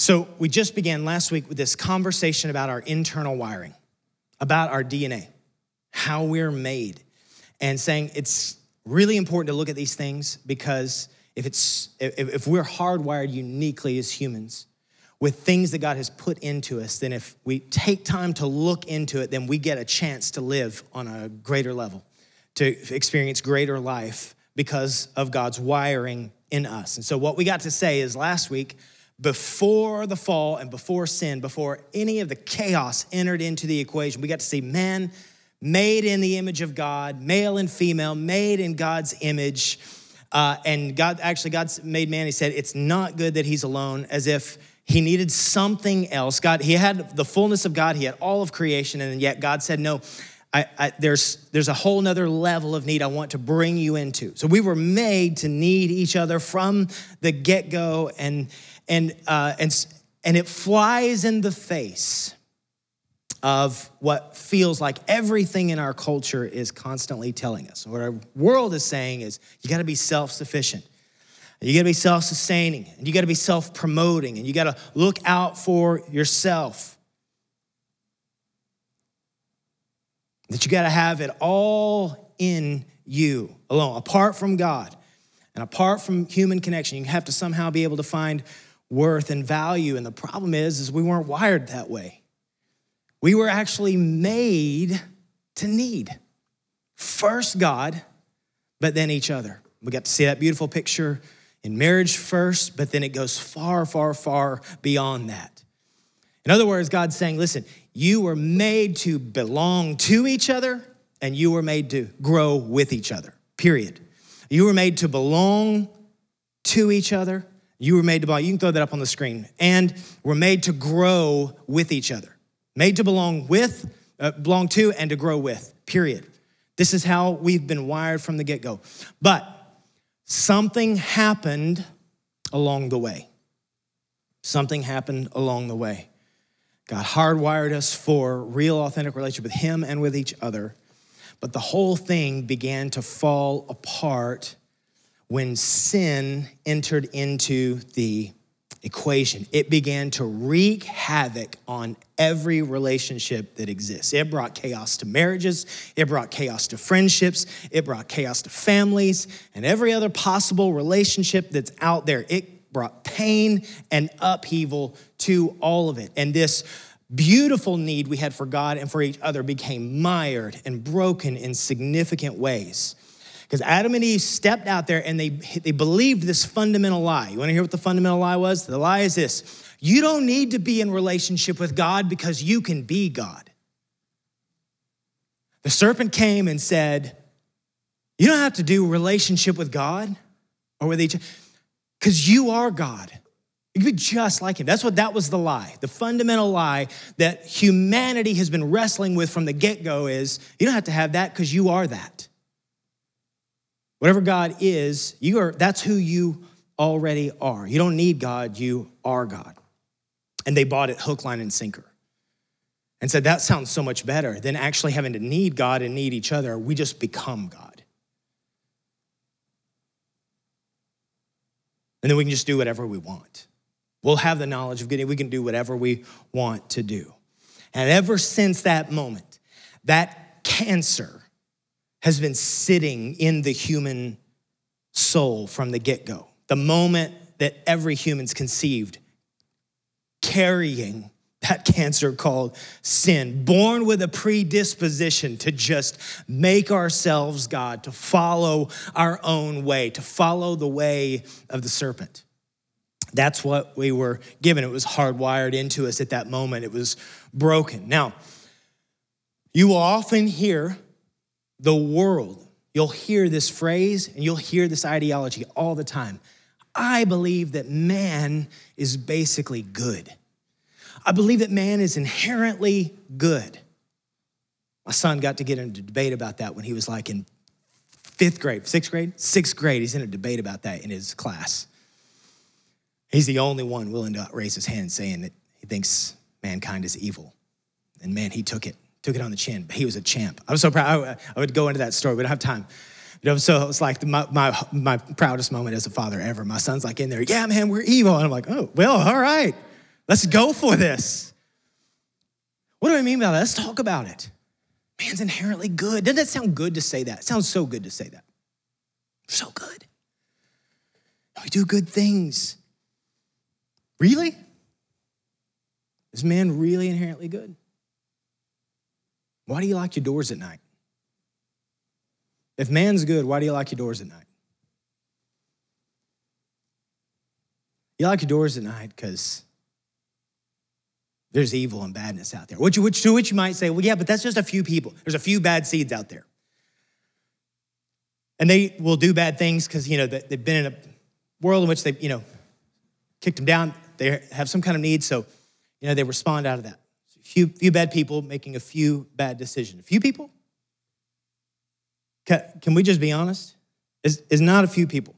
So, we just began last week with this conversation about our internal wiring, about our DNA, how we're made, and saying it's really important to look at these things because if, it's, if, we're hardwired uniquely as humans with things that God has put into us, then if we take time to look into it, then we get a chance to live on a greater level, to experience greater life because of God's wiring in us. And so, what we got to say is last week, before the fall and before sin, before any of the chaos entered into the equation, we got to see man made in the image of God, male and female, made in God's image. Uh, and God, actually, God made man. He said, It's not good that he's alone, as if he needed something else. God, he had the fullness of God, he had all of creation, and yet God said, No, I, I, there's, there's a whole nother level of need I want to bring you into. So we were made to need each other from the get go, and, and, uh, and, and it flies in the face of what feels like everything in our culture is constantly telling us. What our world is saying is you gotta be self sufficient. You gotta be self sustaining, and you gotta be self promoting, and you gotta look out for yourself. That you gotta have it all in you alone, apart from God and apart from human connection. You have to somehow be able to find worth and value. And the problem is, is we weren't wired that way. We were actually made to need first God, but then each other. We got to see that beautiful picture in marriage first, but then it goes far, far, far beyond that. In other words, God's saying, listen, you were made to belong to each other and you were made to grow with each other, period. You were made to belong to each other. You were made to belong. You can throw that up on the screen. And we're made to grow with each other, made to belong with, uh, belong to, and to grow with, period. This is how we've been wired from the get go. But something happened along the way. Something happened along the way. God hardwired us for real, authentic relationship with Him and with each other. But the whole thing began to fall apart when sin entered into the equation. It began to wreak havoc on every relationship that exists. It brought chaos to marriages, it brought chaos to friendships, it brought chaos to families, and every other possible relationship that's out there. It brought pain and upheaval to all of it. And this beautiful need we had for God and for each other became mired and broken in significant ways. Because Adam and Eve stepped out there and they, they believed this fundamental lie. You wanna hear what the fundamental lie was? The lie is this you don't need to be in relationship with God because you can be God. The serpent came and said, You don't have to do relationship with God or with each other, because you are God. You could be just like him. That's what that was the lie. The fundamental lie that humanity has been wrestling with from the get go is you don't have to have that because you are that. Whatever God is, you are that's who you already are. You don't need God, you are God. And they bought it hook, line, and sinker. And said, that sounds so much better than actually having to need God and need each other. We just become God. And then we can just do whatever we want. We'll have the knowledge of getting, We can do whatever we want to do. And ever since that moment, that cancer has been sitting in the human soul from the get go. The moment that every human's conceived, carrying that cancer called sin, born with a predisposition to just make ourselves God, to follow our own way, to follow the way of the serpent. That's what we were given. It was hardwired into us at that moment. It was broken. Now, you will often hear the world, you'll hear this phrase and you'll hear this ideology all the time. I believe that man is basically good. I believe that man is inherently good. My son got to get into a debate about that when he was like in fifth grade, sixth grade, sixth grade. He's in a debate about that in his class. He's the only one willing to raise his hand saying that he thinks mankind is evil. And man, he took it, took it on the chin. But he was a champ. I was so proud. I, I would go into that story. We don't have time. You know, so it's like my, my, my proudest moment as a father ever. My son's like in there, yeah, man, we're evil. And I'm like, oh, well, all right. Let's go for this. What do I mean by that? Let's talk about it. Man's inherently good. Doesn't that sound good to say that? It sounds so good to say that. So good. We do good things. Really? Is man really inherently good? Why do you lock your doors at night? If man's good, why do you lock your doors at night? You lock your doors at night because there's evil and badness out there. Which, which, to which you might say, well, yeah, but that's just a few people. There's a few bad seeds out there. And they will do bad things because, you know, they've been in a world in which they, you know, kicked them down. They have some kind of need, so, you know, they respond out of that. Few, few bad people making a few bad decisions. A few people? Can, can we just be honest? Is, is not a few people.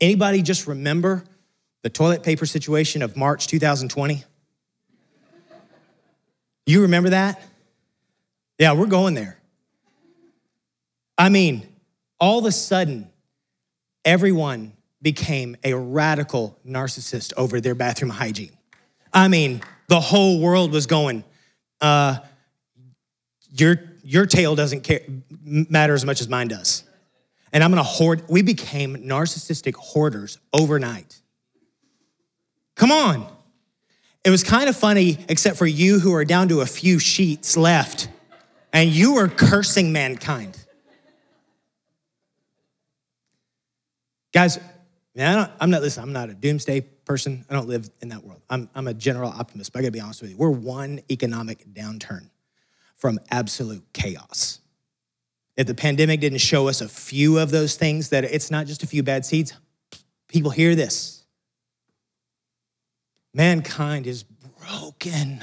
Anybody just remember the toilet paper situation of March 2020? You remember that? Yeah, we're going there. I mean, all of a sudden, everyone became a radical narcissist over their bathroom hygiene. I mean, the whole world was going, uh, your, your tail doesn't care, matter as much as mine does. And I'm gonna hoard, we became narcissistic hoarders overnight. Come on. It was kind of funny, except for you who are down to a few sheets left, and you were cursing mankind. Guys, man, I am not, listen, I'm not a doomsday person. I don't live in that world. I'm, I'm a general optimist, but I gotta be honest with you. We're one economic downturn from absolute chaos. If the pandemic didn't show us a few of those things, that it's not just a few bad seeds, people hear this Mankind is broken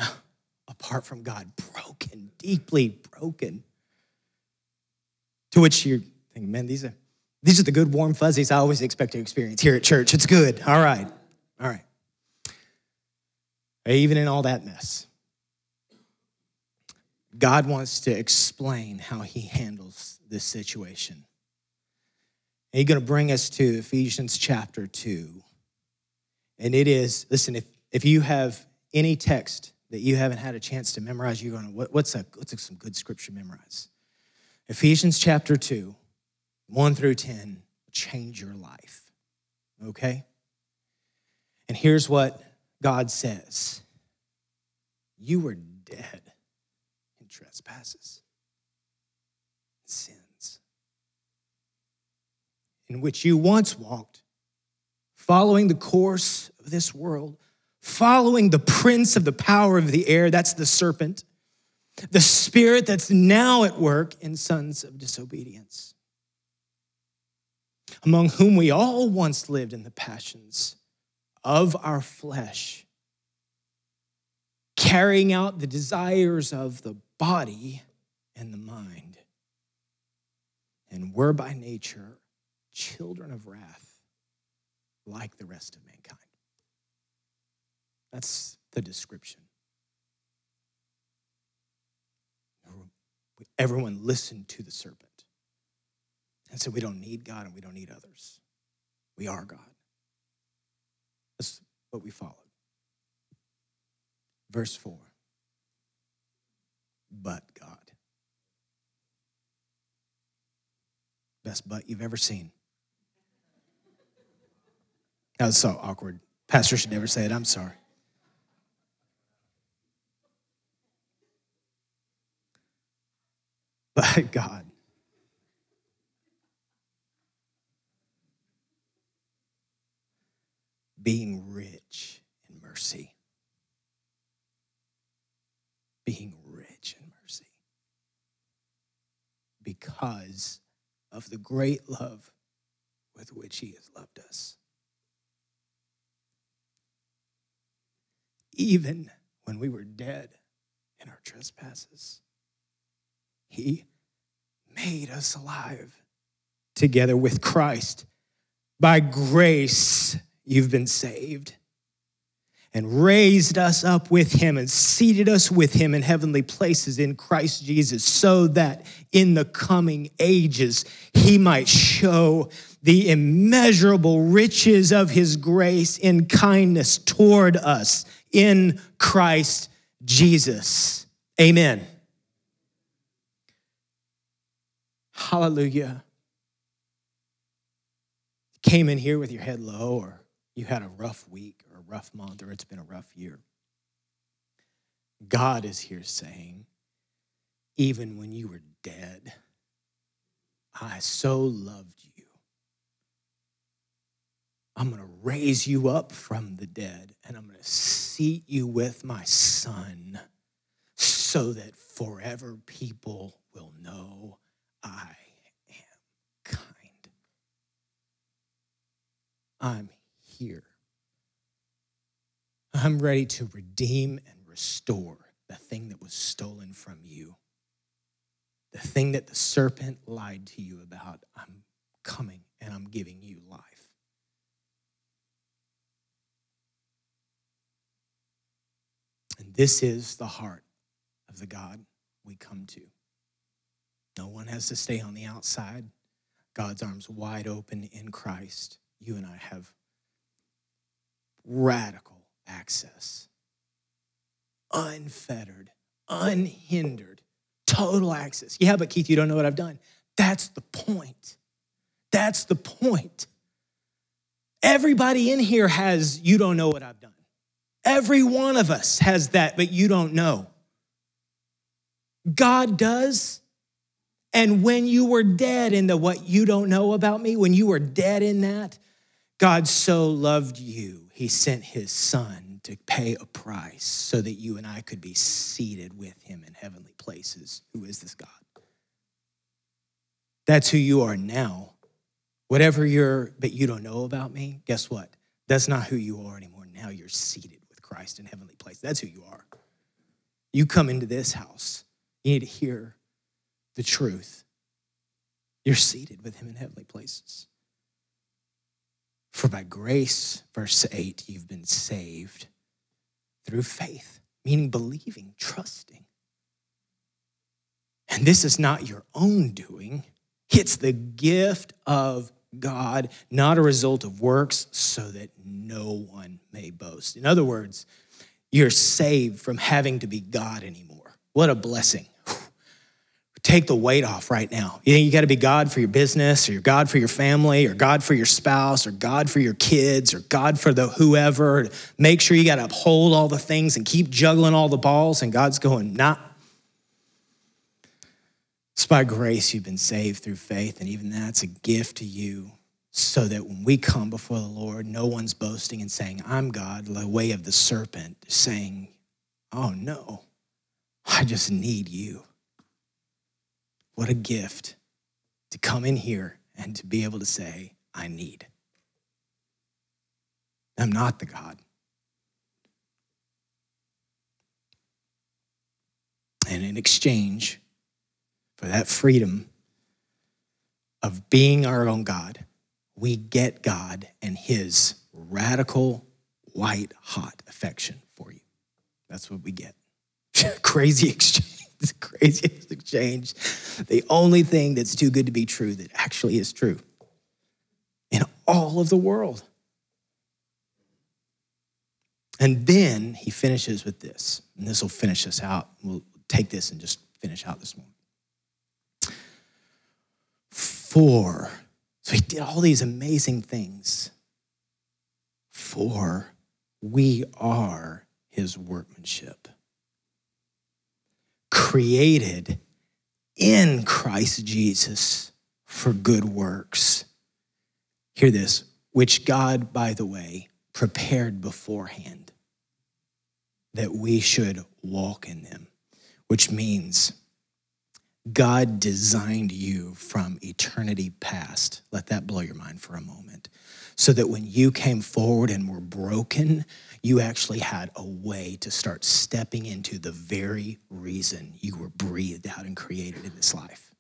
apart from God, broken, deeply broken. To which you're thinking, man, these are these are the good warm fuzzies I always expect to experience here at church. It's good. All right. All right. Even in all that mess, God wants to explain how he handles this situation. And he's going to bring us to Ephesians chapter 2. And it is, listen, if if you have any text that you haven't had a chance to memorize, you're going, what, what's, a, what's a, some good scripture memorize? Ephesians chapter 2, 1 through 10, change your life. Okay? And here's what God says You were dead in trespasses, and sins, in which you once walked, following the course of this world following the prince of the power of the air, that's the serpent, the spirit that's now at work in sons of disobedience, among whom we all once lived in the passions of our flesh, carrying out the desires of the body and the mind. And were by nature children of wrath like the rest of mankind. That's the description. Everyone listened to the serpent and said, We don't need God and we don't need others. We are God. That's what we followed. Verse 4 But God. Best butt you've ever seen. That was so awkward. Pastor should never say it. I'm sorry. by God. Being rich in mercy. Being rich in mercy. Because of the great love with which He has loved us. Even when we were dead in our trespasses he made us alive together with Christ. By grace, you've been saved. and raised us up with him and seated us with him in heavenly places in Christ Jesus, so that in the coming ages he might show the immeasurable riches of his grace in kindness toward us in Christ Jesus. Amen. Hallelujah. Came in here with your head low, or you had a rough week, or a rough month, or it's been a rough year. God is here saying, even when you were dead, I so loved you. I'm going to raise you up from the dead and I'm going to seat you with my son so that forever people will know I am kind. I'm here. I'm ready to redeem and restore the thing that was stolen from you. The thing that the serpent lied to you about. I'm coming and I'm giving you life. And this is the heart of the God we come to. No one has to stay on the outside. God's arms wide open in Christ. You and I have radical access, unfettered, unhindered, total access. Yeah, but Keith, you don't know what I've done. That's the point. That's the point. Everybody in here has, you don't know what I've done. Every one of us has that, but you don't know. God does. And when you were dead in the what you don't know about me, when you were dead in that, God so loved you, he sent his son to pay a price so that you and I could be seated with him in heavenly places. Who is this God? That's who you are now. Whatever you're, but you don't know about me, guess what? That's not who you are anymore. Now you're seated with Christ in heavenly places. That's who you are. You come into this house, you need to hear the truth. You're seated with him in heavenly places. For by grace, verse 8, you've been saved through faith, meaning believing, trusting. And this is not your own doing, it's the gift of God, not a result of works, so that no one may boast. In other words, you're saved from having to be God anymore. What a blessing take the weight off right now. You think you got to be God for your business or your God for your family or God for your spouse or God for your kids or God for the whoever. Make sure you got to uphold all the things and keep juggling all the balls. And God's going, nah. It's by grace you've been saved through faith. And even that's a gift to you so that when we come before the Lord, no one's boasting and saying, I'm God, the way of the serpent, saying, oh no, I just need you. What a gift to come in here and to be able to say, I need. I'm not the God. And in exchange for that freedom of being our own God, we get God and his radical, white hot affection for you. That's what we get. Crazy exchange. Craziest exchange. The only thing that's too good to be true that actually is true in all of the world. And then he finishes with this, and this will finish us out. We'll take this and just finish out this morning. For, so he did all these amazing things. For we are his workmanship created in Christ Jesus for good works. Hear this, which God, by the way, prepared beforehand that we should walk in them, which means God designed you from eternity past. Let that blow your mind for a moment. So that when you came forward and were broken, you actually had a way to start stepping into the very reason you were breathed out and created in this life.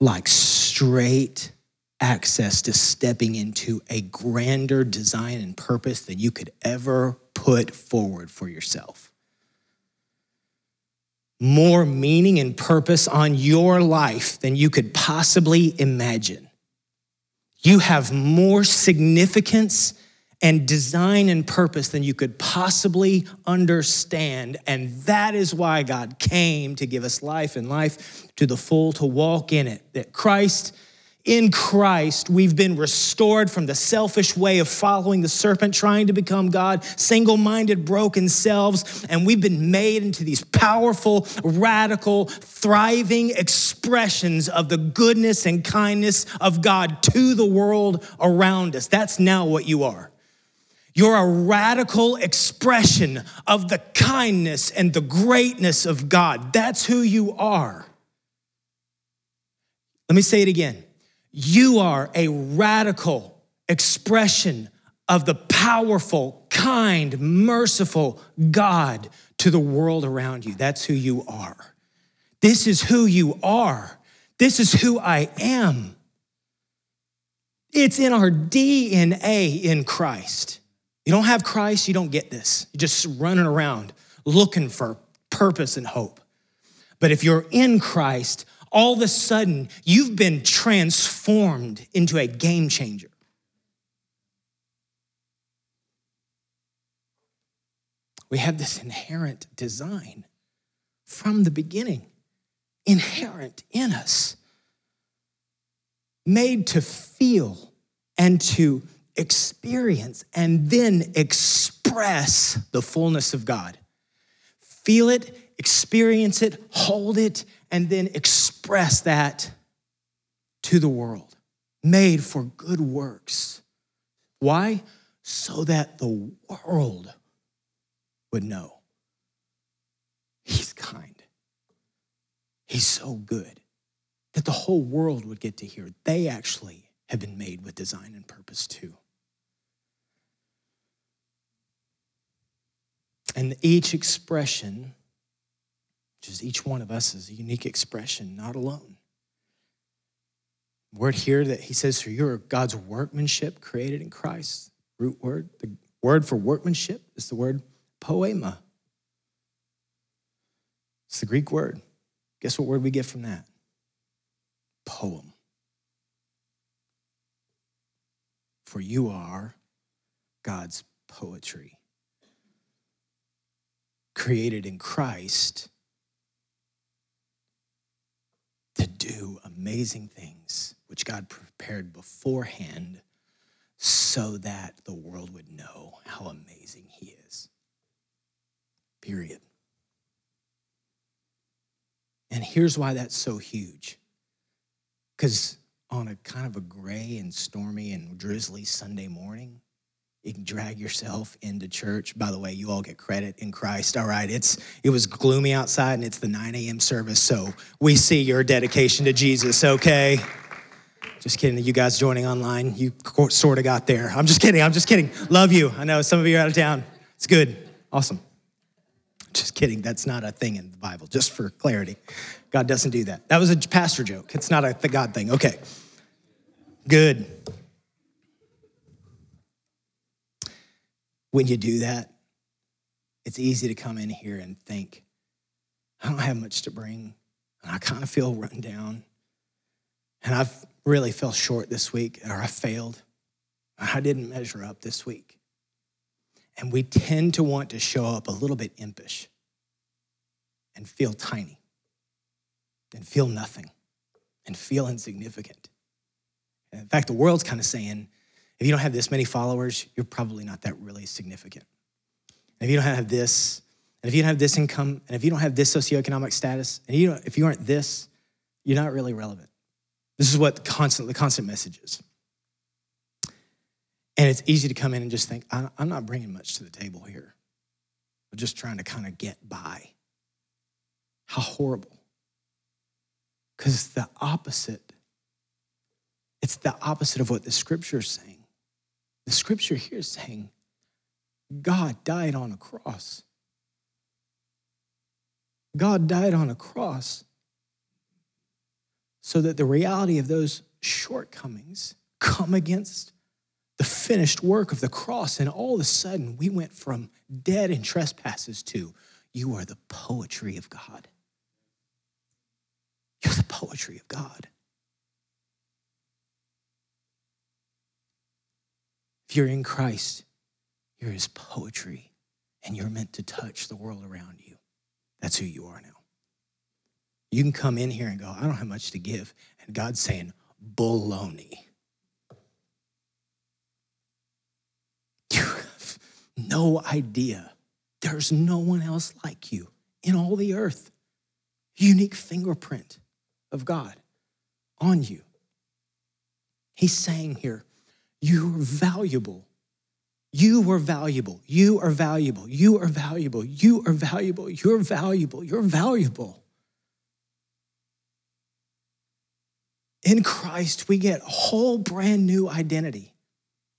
Like straight access to stepping into a grander design and purpose than you could ever put forward for yourself. More meaning and purpose on your life than you could possibly imagine. You have more significance and design and purpose than you could possibly understand. And that is why God came to give us life and life to the full, to walk in it. That Christ, in Christ, we've been restored from the selfish way of following the serpent, trying to become God, single minded, broken selves. And we've been made into these powerful, radical, thriving expressions of the goodness and kindness of God to the world around us. That's now what you are. You're a radical expression of the kindness and the greatness of God. That's who you are. Let me say it again. You are a radical expression of the powerful, kind, merciful God to the world around you. That's who you are. This is who you are. This is who I am. It's in our DNA in Christ. You don't have Christ, you don't get this. You're just running around looking for purpose and hope. But if you're in Christ, all of a sudden you've been transformed into a game changer. We have this inherent design from the beginning, inherent in us, made to feel and to experience and then express the fullness of God. Feel it, experience it, hold it, and then express that to the world. Made for good works. Why? So that the world would know He's kind. He's so good that the whole world would get to hear they actually have been made with design and purpose too. And each expression, which is each one of us, is a unique expression, not alone. Word here that he says, for you're God's workmanship created in Christ. Root word. The word for workmanship is the word poema. It's the Greek word. Guess what word we get from that? Poem. For you are God's poetry created in Christ to do amazing things, which God prepared beforehand so that the world would know how amazing He is. Period. And here's why that's so huge. Because on a kind of a gray and stormy and drizzly Sunday morning, you can drag yourself into church. By the way, you all get credit in Christ. All right, it's it was gloomy outside and it's the 9 a.m. service, so we see your dedication to Jesus. Okay. Just kidding. You guys joining online, you sort of got there. I'm just kidding. I'm just kidding. Love you. I know some of you are out of town. It's good. Awesome. Just kidding. That's not a thing in the Bible, just for clarity. God doesn't do that. That was a pastor joke. It's not a God thing. Okay. Good. When you do that, it's easy to come in here and think, I don't have much to bring. And I kind of feel run down. And I've really fell short this week, or I failed. I didn't measure up this week. And we tend to want to show up a little bit impish and feel tiny and feel nothing and feel insignificant. And in fact, the world's kind of saying, if you don't have this many followers, you're probably not that really significant. And if you don't have this, and if you don't have this income, and if you don't have this socioeconomic status, and you if you aren't this, you're not really relevant. This is what constant, the constant message is. And it's easy to come in and just think, I'm not bringing much to the table here. I'm just trying to kind of get by. How horrible. Because the opposite, it's the opposite of what the scripture is saying. The scripture here is saying God died on a cross. God died on a cross so that the reality of those shortcomings come against the finished work of the cross. And all of a sudden, we went from dead in trespasses to you are the poetry of God. You're the poetry of God. If you're in Christ, you're his poetry and you're meant to touch the world around you. That's who you are now. You can come in here and go, I don't have much to give. And God's saying, baloney. You have no idea. There's no one else like you in all the earth. Unique fingerprint of God on you. He's saying here, you're valuable. You are valuable. You are valuable. You are valuable. You are valuable. You're valuable. You're valuable. In Christ, we get a whole brand new identity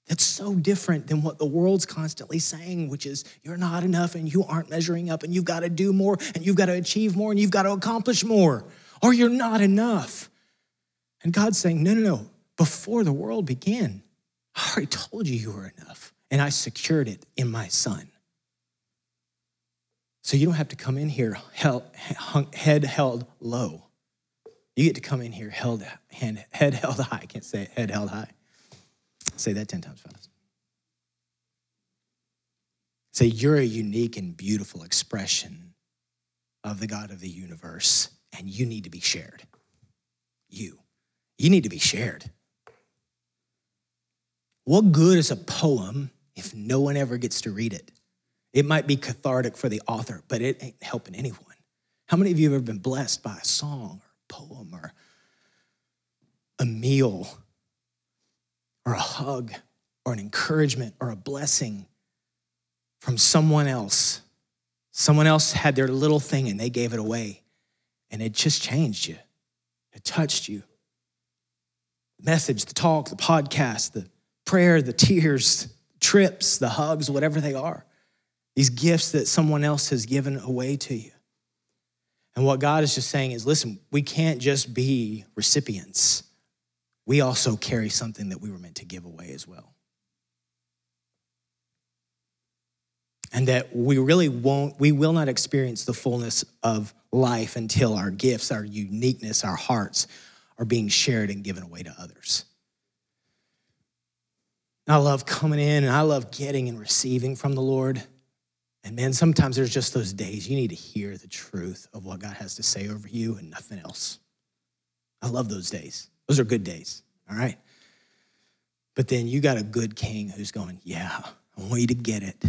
that's so different than what the world's constantly saying, which is you're not enough and you aren't measuring up and you've got to do more and you've got to achieve more and you've got to accomplish more or you're not enough. And God's saying, no, no, no. Before the world began, I already told you you were enough and I secured it in my son. So you don't have to come in here held, head held low. You get to come in here held hand, head held high. I can't say it, head held high. Say that 10 times fast. Say, you're a unique and beautiful expression of the God of the universe and you need to be shared. You. You need to be shared. What good is a poem if no one ever gets to read it? It might be cathartic for the author, but it ain't helping anyone. How many of you have ever been blessed by a song or a poem or a meal or a hug or an encouragement or a blessing from someone else? Someone else had their little thing and they gave it away and it just changed you. It touched you. The message, the talk, the podcast, the prayer, the tears, trips, the hugs, whatever they are. These gifts that someone else has given away to you. And what God is just saying is listen, we can't just be recipients. We also carry something that we were meant to give away as well. And that we really won't, we will not experience the fullness of life until our gifts, our uniqueness, our hearts are being shared and given away to others. I love coming in and I love getting and receiving from the Lord. And man, sometimes there's just those days you need to hear the truth of what God has to say over you and nothing else. I love those days. Those are good days, all right? But then you got a good king who's going, Yeah, I want you to get it.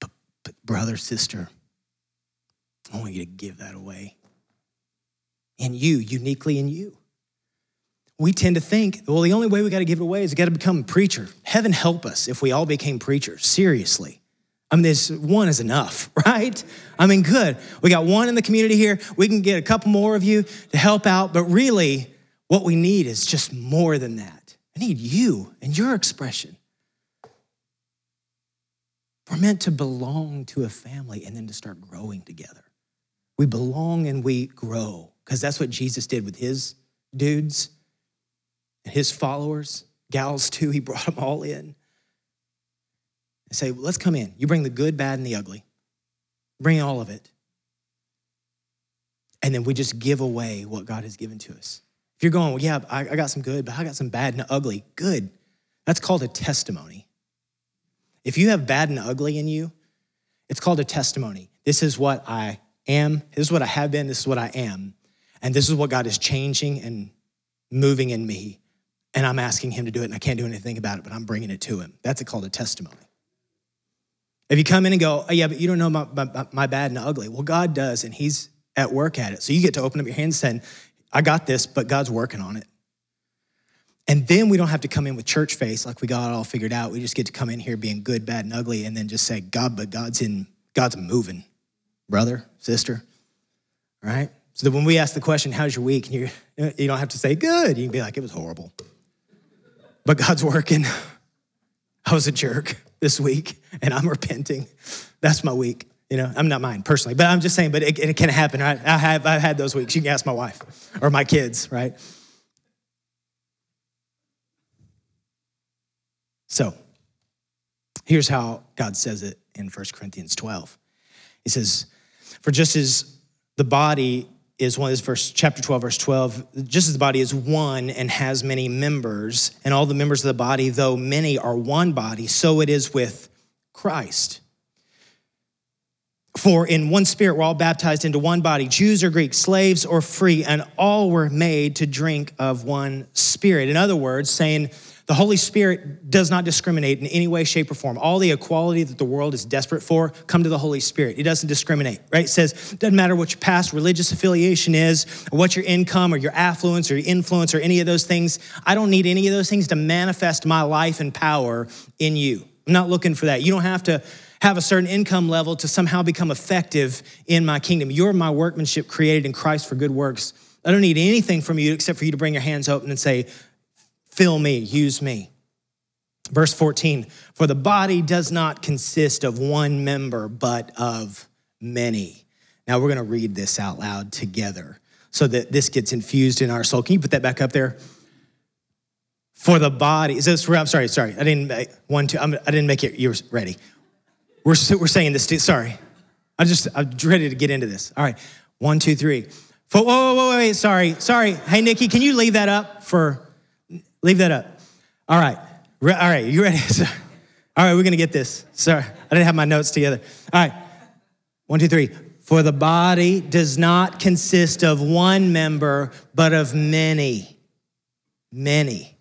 But, but brother, sister, I want you to give that away. In you, uniquely in you. We tend to think, well, the only way we got to give it away is we got to become a preacher. Heaven help us if we all became preachers, seriously. I mean, this one is enough, right? I mean, good. We got one in the community here. We can get a couple more of you to help out, but really, what we need is just more than that. I need you and your expression. We're meant to belong to a family and then to start growing together. We belong and we grow because that's what Jesus did with his dudes and his followers, gals too. He brought them all in and say, let's come in. You bring the good, bad, and the ugly. Bring all of it. And then we just give away what God has given to us. If you're going, well, yeah, I, I got some good, but I got some bad and ugly. Good. That's called a testimony. If you have bad and ugly in you, it's called a testimony. This is what I am. This is what I have been. This is what I am. And this is what God is changing and moving in me. And I'm asking Him to do it, and I can't do anything about it, but I'm bringing it to Him. That's called a testimony. If you come in and go, oh, yeah, but you don't know my, my, my bad and ugly. Well, God does, and He's at work at it. So you get to open up your hands and saying, I got this, but God's working on it. And then we don't have to come in with church face like we got it all figured out. We just get to come in here being good, bad, and ugly, and then just say, God, but God's in, God's moving brother, sister, right? So that when we ask the question, how's your week? And you you don't have to say good. You can be like, it was horrible but God's working. I was a jerk this week and I'm repenting. That's my week. You know, I'm not mine personally, but I'm just saying, but it, it can happen, right? I have, I've had those weeks. You can ask my wife or my kids, right? So here's how God says it in 1 Corinthians 12. He says, For just as the body is one, of this verse, chapter 12, verse 12, just as the body is one and has many members, and all the members of the body, though many are one body, so it is with Christ. For in one spirit we're all baptized into one body, Jews or Greeks, slaves or free, and all were made to drink of one spirit. In other words, saying the Holy Spirit does not discriminate in any way, shape, or form. All the equality that the world is desperate for, come to the Holy Spirit. He doesn't discriminate, right? It says, doesn't matter what your past religious affiliation is, or what your income, or your affluence, or your influence, or any of those things. I don't need any of those things to manifest my life and power in you. I'm not looking for that. You don't have to have a certain income level to somehow become effective in my kingdom. You're my workmanship created in Christ for good works. I don't need anything from you except for you to bring your hands open and say, Fill me, use me. Verse 14, for the body does not consist of one member, but of many. Now we're gonna read this out loud together so that this gets infused in our soul. Can you put that back up there? For the body, is this, I'm sorry, sorry, I didn't, one, two, I'm, I did not make it, you're ready. We're, we're saying this, sorry. I just, I'm ready to get into this. All right, one, two, three. Whoa, whoa, whoa, wait, sorry, sorry. Hey, Nikki, can you leave that up for, leave that up. All right, all right, you ready? All right, we're gonna get this. Sorry, I didn't have my notes together. All right, one, two, three. For the body does not consist of one member, but of many. Many.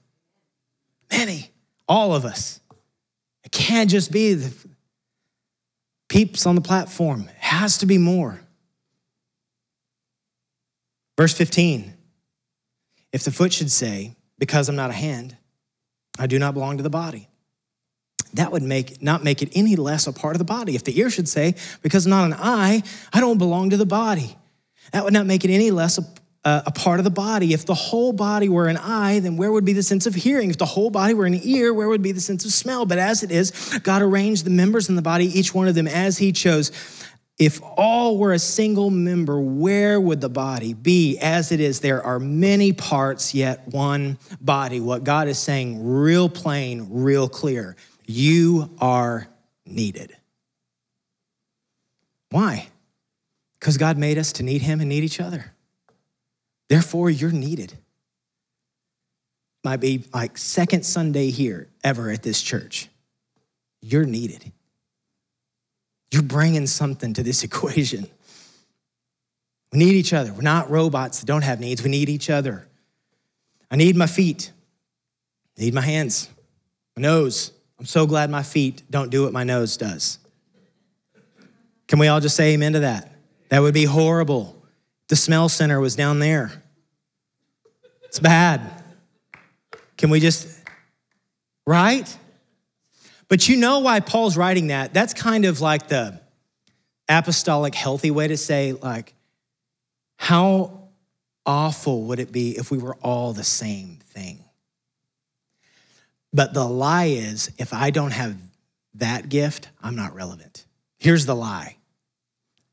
Many. All of us. It can't just be the peeps on the platform. It has to be more. Verse 15 If the foot should say, Because I'm not a hand, I do not belong to the body, that would make not make it any less a part of the body. If the ear should say, Because I'm not an eye, I don't belong to the body, that would not make it any less a a part of the body. If the whole body were an eye, then where would be the sense of hearing? If the whole body were an ear, where would be the sense of smell? But as it is, God arranged the members in the body, each one of them as He chose. If all were a single member, where would the body be? As it is, there are many parts, yet one body. What God is saying, real plain, real clear you are needed. Why? Because God made us to need Him and need each other. Therefore, you're needed. Might be like second Sunday here ever at this church. You're needed. You're bringing something to this equation. We need each other. We're not robots that don't have needs. We need each other. I need my feet. I need my hands, my nose. I'm so glad my feet don't do what my nose does. Can we all just say amen to that? That would be horrible. The smell center was down there. It's bad. Can we just, right? But you know why Paul's writing that? That's kind of like the apostolic, healthy way to say, like, how awful would it be if we were all the same thing? But the lie is, if I don't have that gift, I'm not relevant. Here's the lie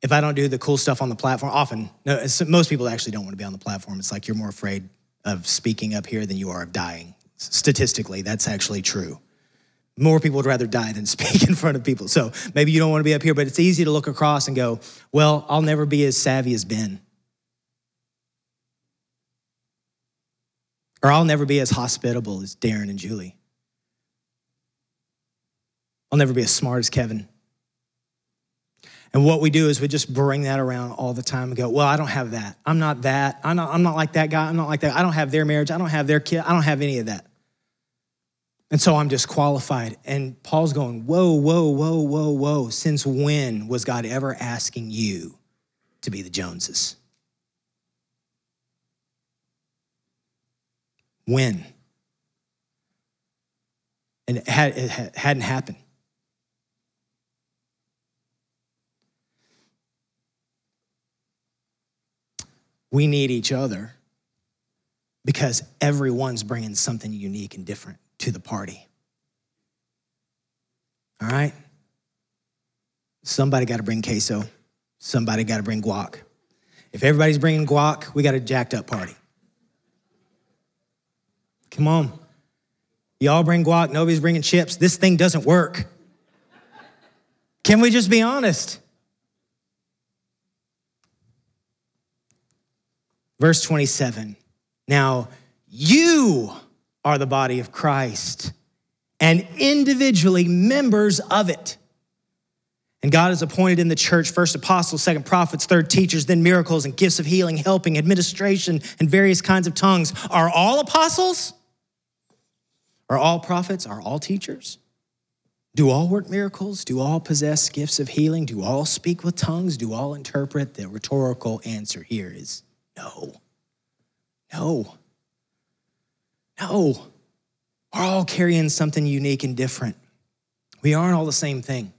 if I don't do the cool stuff on the platform, often, no, most people actually don't want to be on the platform. It's like you're more afraid of speaking up here than you are of dying. Statistically, that's actually true. More people would rather die than speak in front of people. So maybe you don't want to be up here, but it's easy to look across and go, well, I'll never be as savvy as Ben. Or I'll never be as hospitable as Darren and Julie. I'll never be as smart as Kevin. And what we do is we just bring that around all the time and go, well, I don't have that. I'm not that. I'm not, I'm not like that guy. I'm not like that. I don't have their marriage. I don't have their kid. I don't have any of that. And so I'm disqualified. And Paul's going, whoa, whoa, whoa, whoa, whoa. Since when was God ever asking you to be the Joneses? When? And it, had, it hadn't happened. We need each other because everyone's bringing something unique and different to the party. All right? Somebody got to bring queso. Somebody got to bring guac. If everybody's bringing guac, we got a jacked up party. Come on. Y'all bring guac, nobody's bringing chips. This thing doesn't work. Can we just be honest? Verse 27. Now, you are the body of Christ and individually members of it. And God has appointed in the church first apostles, second prophets, third teachers, then miracles and gifts of healing, helping, administration, and various kinds of tongues. Are all apostles? Are all prophets? Are all teachers? Do all work miracles? Do all possess gifts of healing? Do all speak with tongues? Do all interpret? The rhetorical answer here is no. No. No. We're all carrying something unique and different. We aren't all the same thing.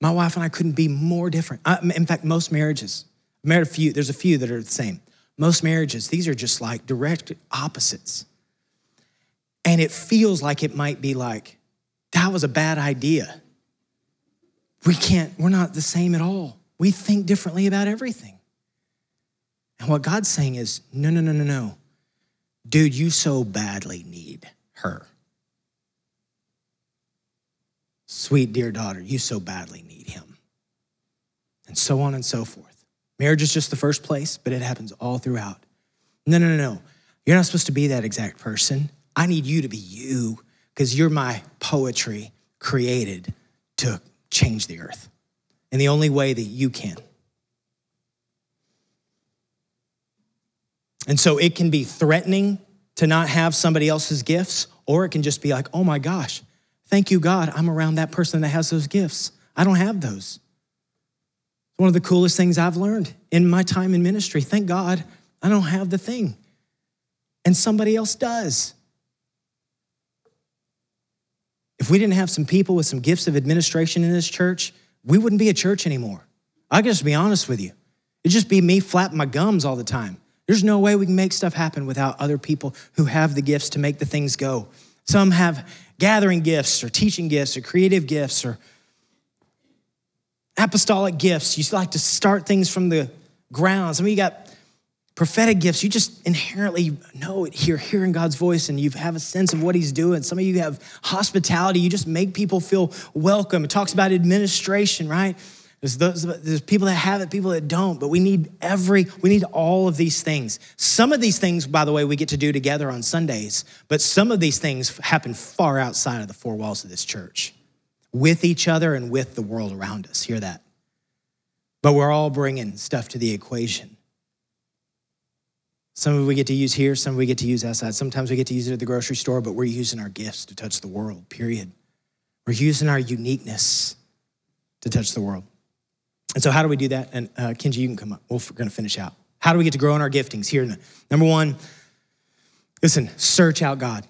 My wife and I couldn't be more different. I, in fact, most marriages, married a few, there's a few that are the same. Most marriages, these are just like direct opposites. And it feels like it might be like, that was a bad idea. We can't, we're not the same at all. We think differently about everything. And what God's saying is, no, no, no, no, no. Dude, you so badly need her. Sweet dear daughter, you so badly need him. And so on and so forth. Marriage is just the first place, but it happens all throughout. No, no, no, no. You're not supposed to be that exact person. I need you to be you because you're my poetry created to change the earth in the only way that you can. And so it can be threatening to not have somebody else's gifts, or it can just be like, oh my gosh, thank you, God, I'm around that person that has those gifts. I don't have those. It's one of the coolest things I've learned in my time in ministry. Thank God I don't have the thing, and somebody else does. If we didn't have some people with some gifts of administration in this church, we wouldn't be a church anymore. I can just be honest with you. It'd just be me flapping my gums all the time. There's no way we can make stuff happen without other people who have the gifts to make the things go. Some have gathering gifts or teaching gifts or creative gifts or apostolic gifts. You like to start things from the ground. Some of you got prophetic gifts. You just inherently know it. You're hearing God's voice and you have a sense of what He's doing. Some of you have hospitality. You just make people feel welcome. It talks about administration, right? There's, those, there's people that have it, people that don't, but we need every, we need all of these things. Some of these things, by the way, we get to do together on Sundays, but some of these things happen far outside of the four walls of this church with each other and with the world around us. Hear that? But we're all bringing stuff to the equation. Some of we get to use here, some of we get to use outside. Sometimes we get to use it at the grocery store, but we're using our gifts to touch the world, period. We're using our uniqueness to touch the world. And so, how do we do that? And uh, Kenji, you can come up. We're going to finish out. How do we get to grow in our giftings? Here, number one, listen, search out God.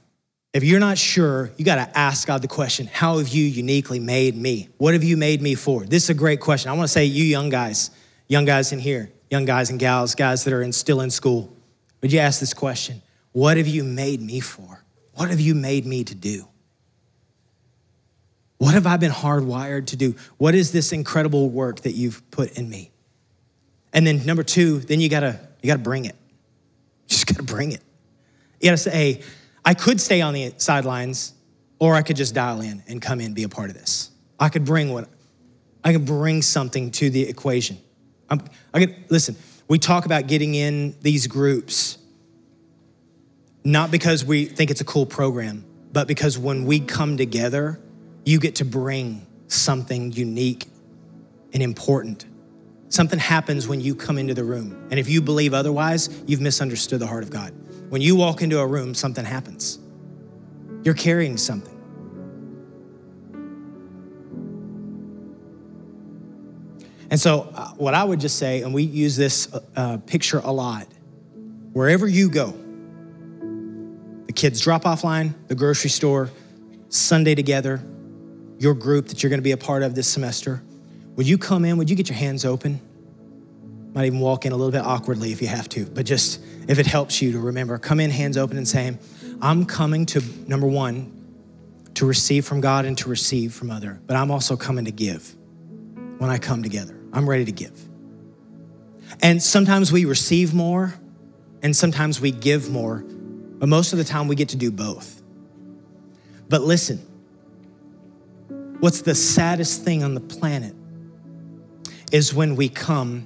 If you're not sure, you got to ask God the question How have you uniquely made me? What have you made me for? This is a great question. I want to say, you young guys, young guys in here, young guys and gals, guys that are in, still in school, would you ask this question What have you made me for? What have you made me to do? What have I been hardwired to do? What is this incredible work that you've put in me? And then number two, then you gotta you gotta bring it. You just gotta bring it. You gotta say, I could stay on the sidelines, or I could just dial in and come in, and be a part of this. I could bring what I could bring something to the equation. I'm, I could listen. We talk about getting in these groups, not because we think it's a cool program, but because when we come together you get to bring something unique and important. Something happens when you come into the room. And if you believe otherwise, you've misunderstood the heart of God. When you walk into a room, something happens. You're carrying something. And so, uh, what I would just say, and we use this uh, uh picture a lot wherever you go, the kids' drop off line, the grocery store, Sunday together, your group that you're going to be a part of this semester, would you come in? Would you get your hands open? Might even walk in a little bit awkwardly if you have to, but just if it helps you to remember, come in hands open and saying, I'm coming to, number one, to receive from God and to receive from other, but I'm also coming to give when I come together. I'm ready to give. And sometimes we receive more and sometimes we give more, but most of the time we get to do both. But listen, what's the saddest thing on the planet is when we come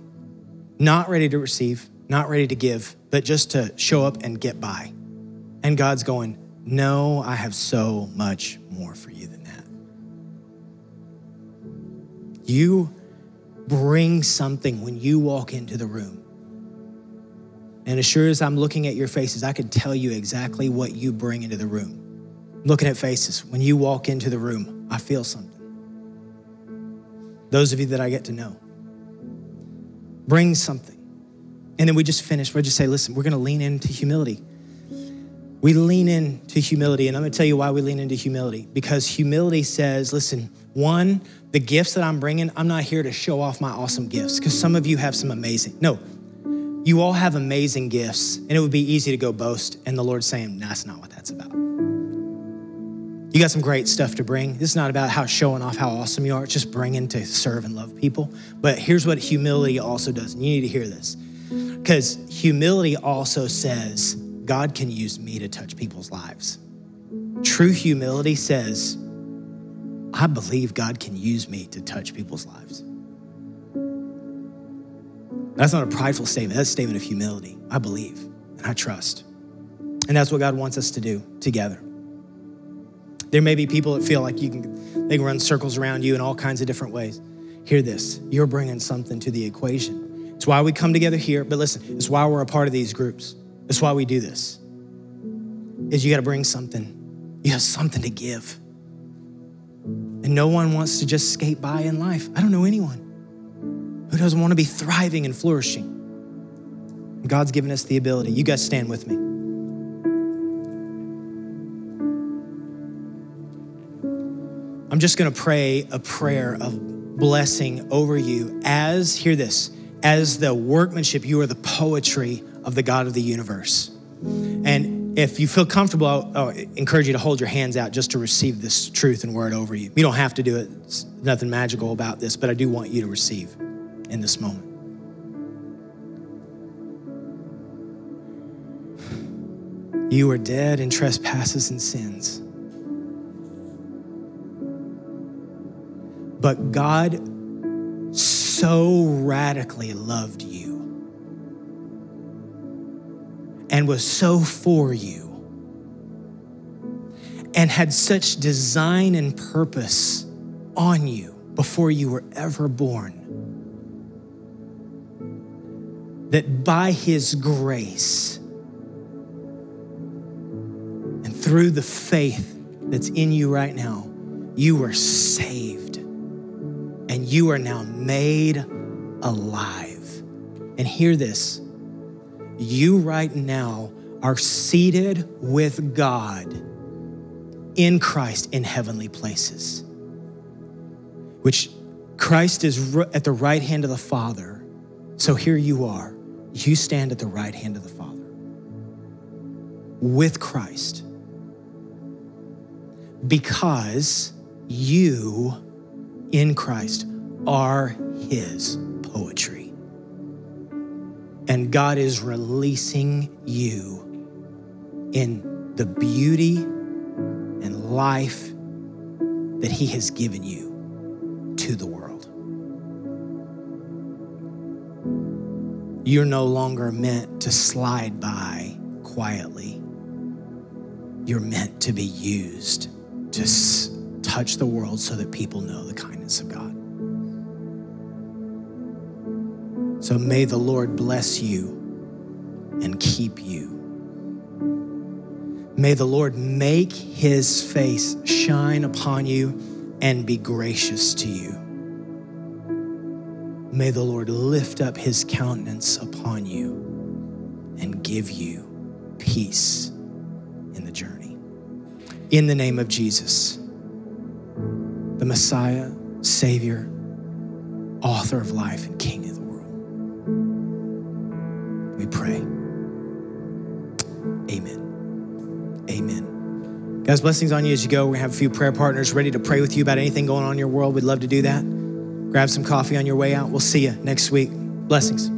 not ready to receive, not ready to give, but just to show up and get by. And God's going, No, I have so much more for you than that. You bring something when you walk into the room. And as sure as I'm looking at your faces, I can tell you exactly what you bring into the room. Looking at faces, when you walk into the room, I feel something. Those of you that I get to know, bring something. And then we just finish. We just say, listen, we're going to lean into humility. We lean into humility. And I'm going to tell you why we lean into humility. Because humility says, listen, one, the gifts that I'm bringing, I'm not here to show off my awesome gifts because some of you have some amazing. No, you all have amazing gifts, and it would be easy to go boast. And the Lord's saying, that's not what that's about. You got some great stuff to bring. This is not about how showing off how awesome you are, it's just bringing to serve and love people. But here's what humility also does, and you need to hear this. Because humility also says, God can use me to touch people's lives. True humility says, I believe God can use me to touch people's lives. That's not a prideful statement, that's a statement of humility. I believe and I trust. And that's what God wants us to do together. There may be people that feel like you can, they can run circles around you in all kinds of different ways. Hear this you're bringing something to the equation. It's why we come together here, but listen, it's why we're a part of these groups. It's why we do this. Is you got to bring something. You have something to give. And no one wants to just skate by in life. I don't know anyone who doesn't want to be thriving and flourishing. God's given us the ability. You guys stand with me. I'm just going to pray a prayer of blessing over you as, hear this, as the workmanship, you are the poetry of the God of the universe. And if you feel comfortable, I'll, I'll, encourage you to hold your hands out just to receive this truth and word over you. You don't have to do it, it's nothing magical about this, but I do want you to receive in this moment. You are dead in trespasses and sins. But God so radically loved you and was so for you and had such design and purpose on you before you were ever born that by his grace and through the faith that's in you right now, you were saved you are now made alive. And hear this you right now are seated with God in Christ in heavenly places, which Christ is at the right hand of the Father. So here you are. You stand at the right hand of the Father with Christ because you in Christ are His poetry. And God is releasing you in the beauty and life that He has given you to the world. You're no longer meant to slide by quietly. You're meant to be used to touch the world so that people know the kindness of God. So may the Lord bless you and keep you. May the Lord make his face shine upon you and be gracious to you. May the Lord lift up his countenance upon you and give you peace in the journey. In the name of Jesus, the Messiah, Savior, author of life, and King of the world, we pray. Amen. Amen. Guys, blessings on you as you go. To have a few prayer partners ready to pray with you about anything going on in your world. We'd love to do that. Grab some coffee on your way out. We'll see you next week. Blessings.